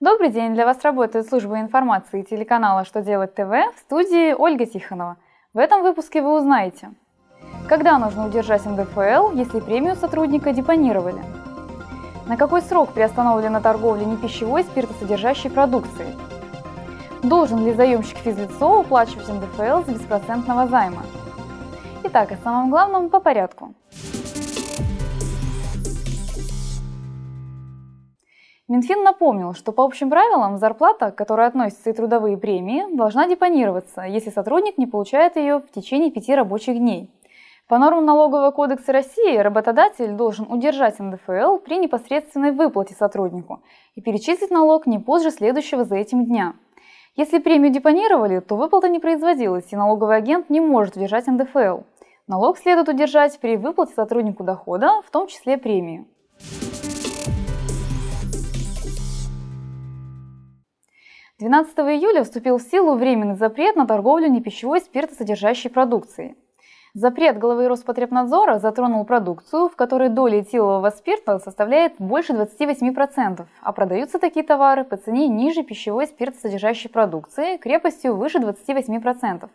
Добрый день! Для вас работает служба информации телеканала «Что делать ТВ» в студии Ольга Тихонова. В этом выпуске вы узнаете, когда нужно удержать НДФЛ, если премию сотрудника депонировали, на какой срок приостановлена торговля непищевой спиртосодержащей продукцией, должен ли заемщик физлицо уплачивать НДФЛ с беспроцентного займа. Итак, о самом главном по порядку. Минфин напомнил, что по общим правилам зарплата, к которой относятся и трудовые премии, должна депонироваться, если сотрудник не получает ее в течение пяти рабочих дней. По нормам Налогового кодекса России работодатель должен удержать НДФЛ при непосредственной выплате сотруднику и перечислить налог не позже следующего за этим дня. Если премию депонировали, то выплата не производилась, и налоговый агент не может удержать НДФЛ. Налог следует удержать при выплате сотруднику дохода, в том числе премии. 12 июля вступил в силу временный запрет на торговлю непищевой спиртосодержащей продукцией. Запрет главы Роспотребнадзора затронул продукцию, в которой доля этилового спирта составляет больше 28%, а продаются такие товары по цене ниже пищевой спиртосодержащей продукции крепостью выше 28%.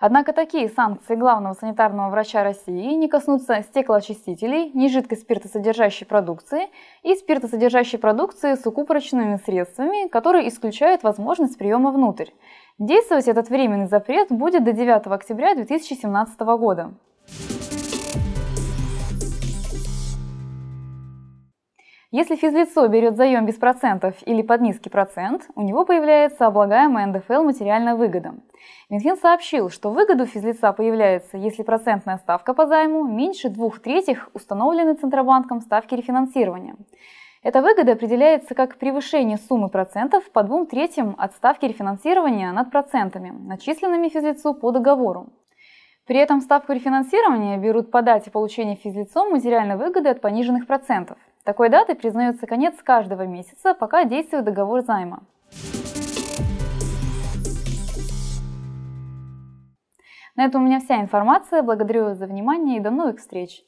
Однако такие санкции главного санитарного врача России не коснутся стеклоочистителей, нежидкой спиртосодержащей продукции и спиртосодержащей продукции с укупорочными средствами, которые исключают возможность приема внутрь. Действовать этот временный запрет будет до 9 октября 2017 года. Если физлицо берет заем без процентов или под низкий процент, у него появляется облагаемая НДФЛ материальная выгода. Минфин сообщил, что выгода у физлица появляется, если процентная ставка по займу меньше двух третьих установленной Центробанком ставки рефинансирования. Эта выгода определяется как превышение суммы процентов по двум третьим от ставки рефинансирования над процентами, начисленными физлицу по договору. При этом ставку рефинансирования берут по дате получения физлицом материальной выгоды от пониженных процентов. Такой датой признается конец каждого месяца, пока действует договор займа. На этом у меня вся информация. Благодарю за внимание и до новых встреч!